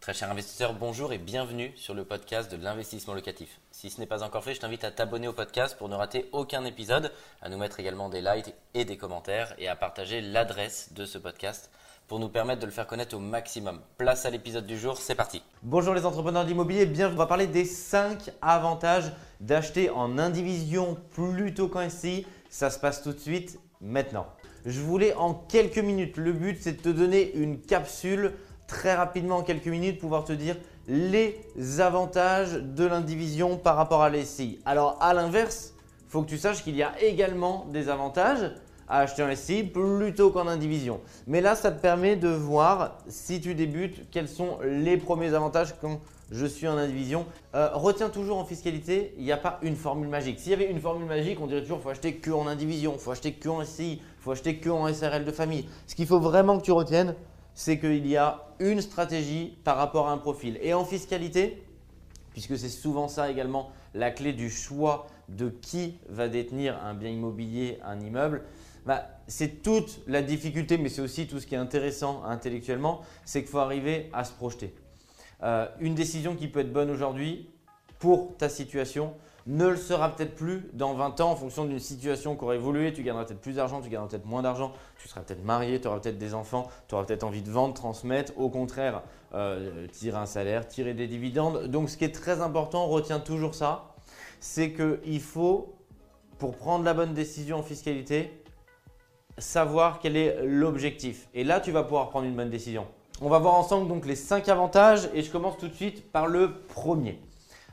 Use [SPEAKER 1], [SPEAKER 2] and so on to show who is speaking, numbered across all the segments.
[SPEAKER 1] Très cher investisseur, bonjour et bienvenue sur le podcast de l'investissement locatif. Si ce n'est pas encore fait, je t'invite à t'abonner au podcast pour ne rater aucun épisode, à nous mettre également des likes et des commentaires et à partager l'adresse de ce podcast pour nous permettre de le faire connaître au maximum. Place à l'épisode du jour, c'est parti.
[SPEAKER 2] Bonjour les entrepreneurs d'immobilier, bienvenue. On va parler des 5 avantages d'acheter en indivision plutôt qu'en SCI. Ça se passe tout de suite maintenant. Je voulais en quelques minutes, le but c'est de te donner une capsule très rapidement en quelques minutes pouvoir te dire les avantages de l'indivision par rapport à l'SCI. Alors à l'inverse, il faut que tu saches qu'il y a également des avantages à acheter en SCI plutôt qu'en indivision. Mais là, ça te permet de voir si tu débutes, quels sont les premiers avantages quand je suis en indivision. Euh, retiens toujours en fiscalité, il n'y a pas une formule magique. S'il y avait une formule magique, on dirait toujours qu'il faut acheter que en indivision, faut acheter que en SCI, faut acheter que en SRL de famille. Ce qu'il faut vraiment que tu retiennes, c'est qu'il y a une stratégie par rapport à un profil. Et en fiscalité, puisque c'est souvent ça également la clé du choix de qui va détenir un bien immobilier, un immeuble, bah, c'est toute la difficulté, mais c'est aussi tout ce qui est intéressant intellectuellement, c'est qu'il faut arriver à se projeter. Euh, une décision qui peut être bonne aujourd'hui pour ta situation ne le sera peut-être plus dans 20 ans en fonction d'une situation qui aura évolué. Tu gagneras peut-être plus d'argent, tu gagneras peut-être moins d'argent, tu seras peut-être marié, tu auras peut-être des enfants, tu auras peut-être envie de vendre, transmettre. Au contraire, euh, tirer un salaire, tirer des dividendes. Donc ce qui est très important, retiens toujours ça, c'est qu'il faut, pour prendre la bonne décision en fiscalité, savoir quel est l'objectif. Et là, tu vas pouvoir prendre une bonne décision. On va voir ensemble donc les 5 avantages et je commence tout de suite par le premier.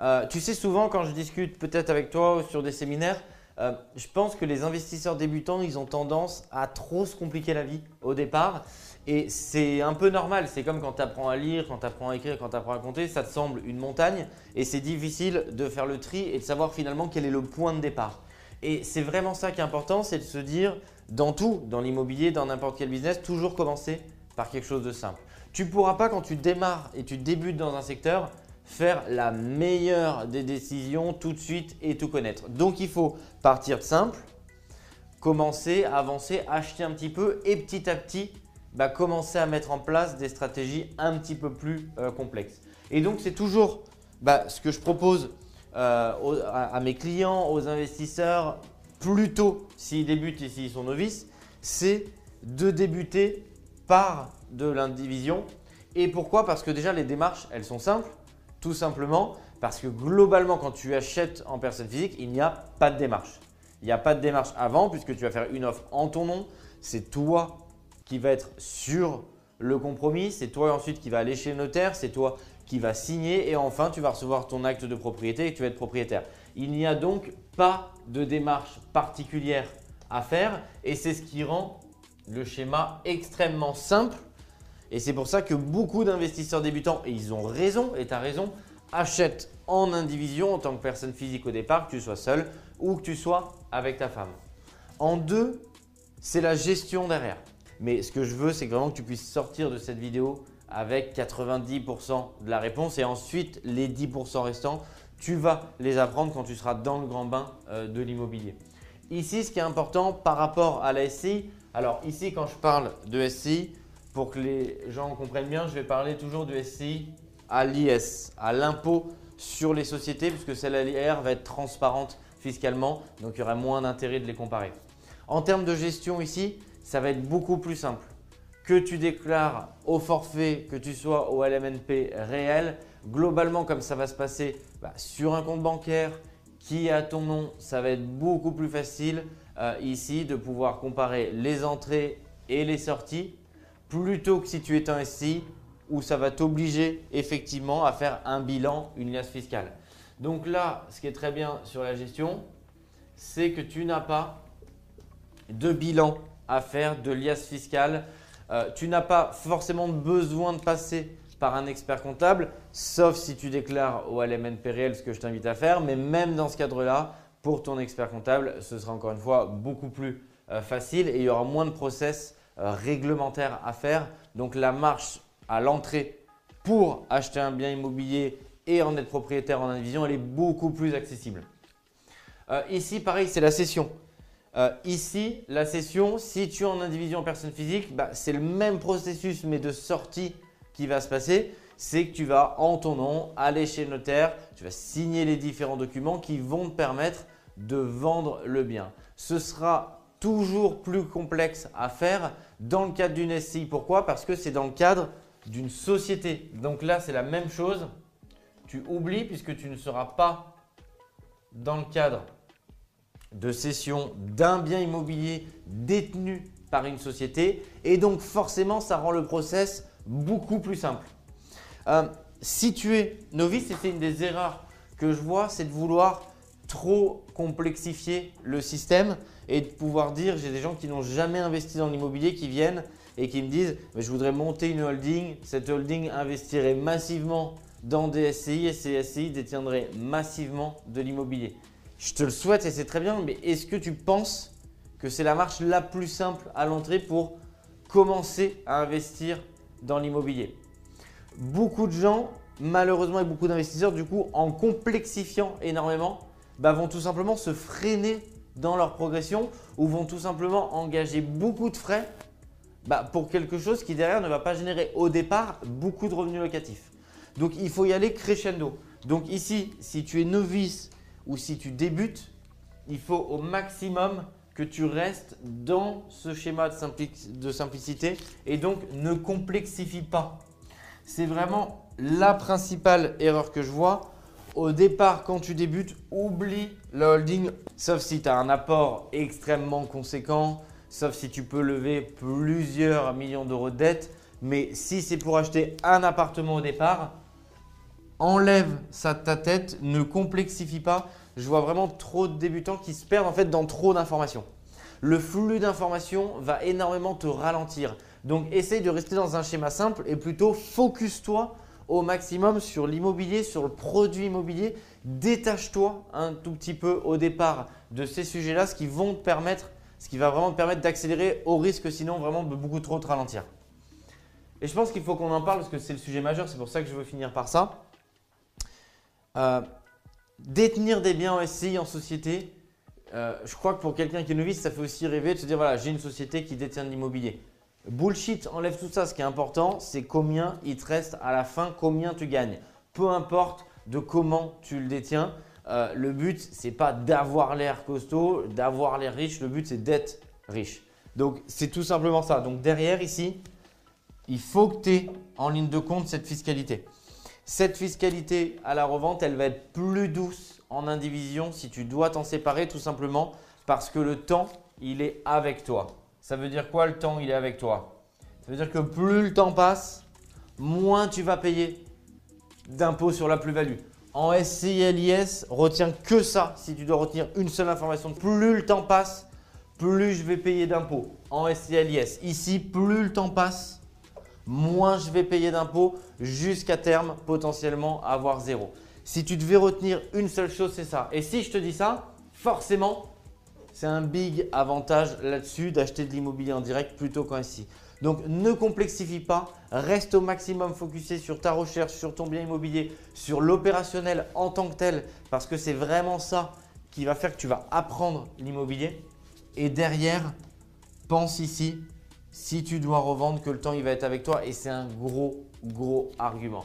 [SPEAKER 2] Euh, tu sais, souvent quand je discute peut-être avec toi sur des séminaires, euh, je pense que les investisseurs débutants, ils ont tendance à trop se compliquer la vie au départ. Et c'est un peu normal. C'est comme quand tu apprends à lire, quand tu apprends à écrire, quand tu apprends à compter, ça te semble une montagne et c'est difficile de faire le tri et de savoir finalement quel est le point de départ. Et c'est vraiment ça qui est important, c'est de se dire dans tout, dans l'immobilier, dans n'importe quel business, toujours commencer par quelque chose de simple. Tu ne pourras pas quand tu démarres et tu débutes dans un secteur faire la meilleure des décisions tout de suite et tout connaître. Donc il faut partir de simple, commencer, avancer, acheter un petit peu et petit à petit bah, commencer à mettre en place des stratégies un petit peu plus euh, complexes. Et donc c'est toujours bah, ce que je propose euh, à, mes clients, aux investisseurs, plutôt s'ils débutent et s'ils sont novices, c'est de débuter par de l'indivision. Et pourquoi? Parce que déjà les démarches, elles sont simples. Tout simplement parce que globalement, quand tu achètes en personne physique, il n'y a pas de démarche. Il n'y a pas de démarche avant puisque tu vas faire une offre en ton nom. C'est toi qui va être sur le compromis. C'est toi ensuite qui va aller chez le notaire. C'est toi qui va signer et enfin tu vas recevoir ton acte de propriété et tu vas être propriétaire. Il n'y a donc pas de démarche particulière à faire et c'est ce qui rend le schéma extrêmement simple et c'est pour ça que beaucoup d'investisseurs débutants, et ils ont raison, et tu as raison, achètent en indivision en tant que personne physique au départ, que tu sois seul ou que tu sois avec ta femme. En deux, c'est la gestion derrière. Mais ce que je veux, c'est vraiment que tu puisses sortir de cette vidéo avec 90% de la réponse et ensuite les 10% restants, tu vas les apprendre quand tu seras dans le grand bain euh, de l'immobilier. Ici, ce qui est important par rapport à la SCI, alors ici quand je parle de SCI, pour que les gens comprennent bien, je vais parler toujours du SCI à l'IS, à l'impôt sur les sociétés, puisque celle-là va être transparente fiscalement, donc il y aura moins d'intérêt de les comparer. En termes de gestion ici, ça va être beaucoup plus simple. Que tu déclares au forfait, que tu sois au LMNP réel, globalement comme ça va se passer bah, sur un compte bancaire qui à ton nom, ça va être beaucoup plus facile euh, ici de pouvoir comparer les entrées et les sorties plutôt que si tu es un SCI où ça va t'obliger effectivement à faire un bilan, une liasse fiscale. Donc là, ce qui est très bien sur la gestion, c'est que tu n'as pas de bilan à faire, de liasse fiscale. Euh, tu n'as pas forcément besoin de passer par un expert comptable, sauf si tu déclares au LMNP réel ce que je t'invite à faire. Mais même dans ce cadre-là, pour ton expert comptable, ce sera encore une fois beaucoup plus euh, facile et il y aura moins de process euh, réglementaire à faire. Donc la marche à l'entrée pour acheter un bien immobilier et en être propriétaire en indivision, elle est beaucoup plus accessible. Euh, ici, pareil, c'est la cession. Euh, ici, la cession, si tu es en indivision en personne physique, bah, c'est le même processus mais de sortie qui va se passer. c'est que tu vas en ton nom aller chez le notaire, tu vas signer les différents documents qui vont te permettre de vendre le bien. Ce sera toujours plus complexe à faire dans le cadre d'une SCI. Pourquoi? Parce que c'est dans le cadre d'une société. Donc là, c'est la même chose. Tu oublies puisque tu ne seras pas dans le cadre de cession d'un bien immobilier détenu par une société. Et donc forcément, ça rend le process beaucoup plus simple. Euh, si tu es novice, c'est une des erreurs que je vois, c'est de vouloir trop complexifier le système et de pouvoir dire, j'ai des gens qui n'ont jamais investi dans l'immobilier qui viennent et qui me disent, mais je voudrais monter une holding, cette holding investirait massivement dans des SCI et ces SCI détiendraient massivement de l'immobilier. Je te le souhaite et c'est très bien, mais est-ce que tu penses que c'est la marche la plus simple à l'entrée pour commencer à investir dans l'immobilier? Beaucoup de gens, malheureusement et beaucoup d'investisseurs, du coup, en complexifiant énormément, bah, vont tout simplement se freiner dans leur progression ou vont tout simplement engager beaucoup de frais bah, pour quelque chose qui derrière ne va pas générer au départ beaucoup de revenus locatifs. Donc il faut y aller crescendo. Donc ici, si tu es novice ou si tu débutes, il faut au maximum que tu restes dans ce schéma de, simplicité et donc ne complexifie pas. C'est vraiment la principale erreur que je vois au départ, quand tu débutes, oublie le holding, sauf si tu as un apport extrêmement conséquent, sauf si tu peux lever plusieurs millions d'euros de dette. Mais si c'est pour acheter un appartement au départ, enlève ça de ta tête, ne complexifie pas. Je vois vraiment trop de débutants qui se perdent en fait dans trop d'informations. Le flux d'informations va énormément te ralentir. Donc essaye de rester dans un schéma simple et plutôt focus-toi au maximum sur l'immobilier, sur le produit immobilier. Détache-toi un tout petit peu au départ de ces sujets-là, ce qui vont te permettre, ce qui va vraiment te permettre d'accélérer au risque sinon vraiment de beaucoup trop te ralentir. Et je pense qu'il faut qu'on en parle parce que c'est le sujet majeur, c'est pour ça que je veux finir par ça. Euh, détenir des biens en SCI en société, euh, je crois que pour quelqu'un qui est novice, ça fait aussi rêver de se dire voilà, j'ai une société qui détient de l'immobilier. Bullshit, enlève tout ça. Ce qui est important, c'est combien il te reste à la fin, combien tu gagnes. Peu importe de comment tu le détiens. Euh, le but, c'est pas d'avoir l'air costaud, d'avoir l'air riche. Le but, c'est d'être riche. Donc, c'est tout simplement ça. Donc, derrière ici, il faut que tu aies en ligne de compte cette fiscalité. Cette fiscalité à la revente, elle va être plus douce en indivision si tu dois t'en séparer tout simplement parce que le temps, il est avec toi. Ça veut dire quoi le temps il est avec toi? Ça veut dire que plus le temps passe, moins tu vas payer d'impôts sur la plus-value. En SCILIS, retiens que ça si tu dois retenir une seule information. Plus le temps passe, plus je vais payer d'impôts. En SCILIS, ici, plus le temps passe, moins je vais payer d'impôts jusqu'à terme potentiellement avoir zéro. Si tu devais retenir une seule chose, c'est ça. Et si je te dis ça, forcément, c'est un big avantage là-dessus d'acheter de l'immobilier en direct plutôt qu'en SI. Donc ne complexifie pas, reste au maximum focusé sur ta recherche, sur ton bien immobilier, sur l'opérationnel en tant que tel, parce que c'est vraiment ça qui va faire que tu vas apprendre l'immobilier. Et derrière, pense ici, si tu dois revendre, que le temps il va être avec toi, et c'est un gros, gros argument.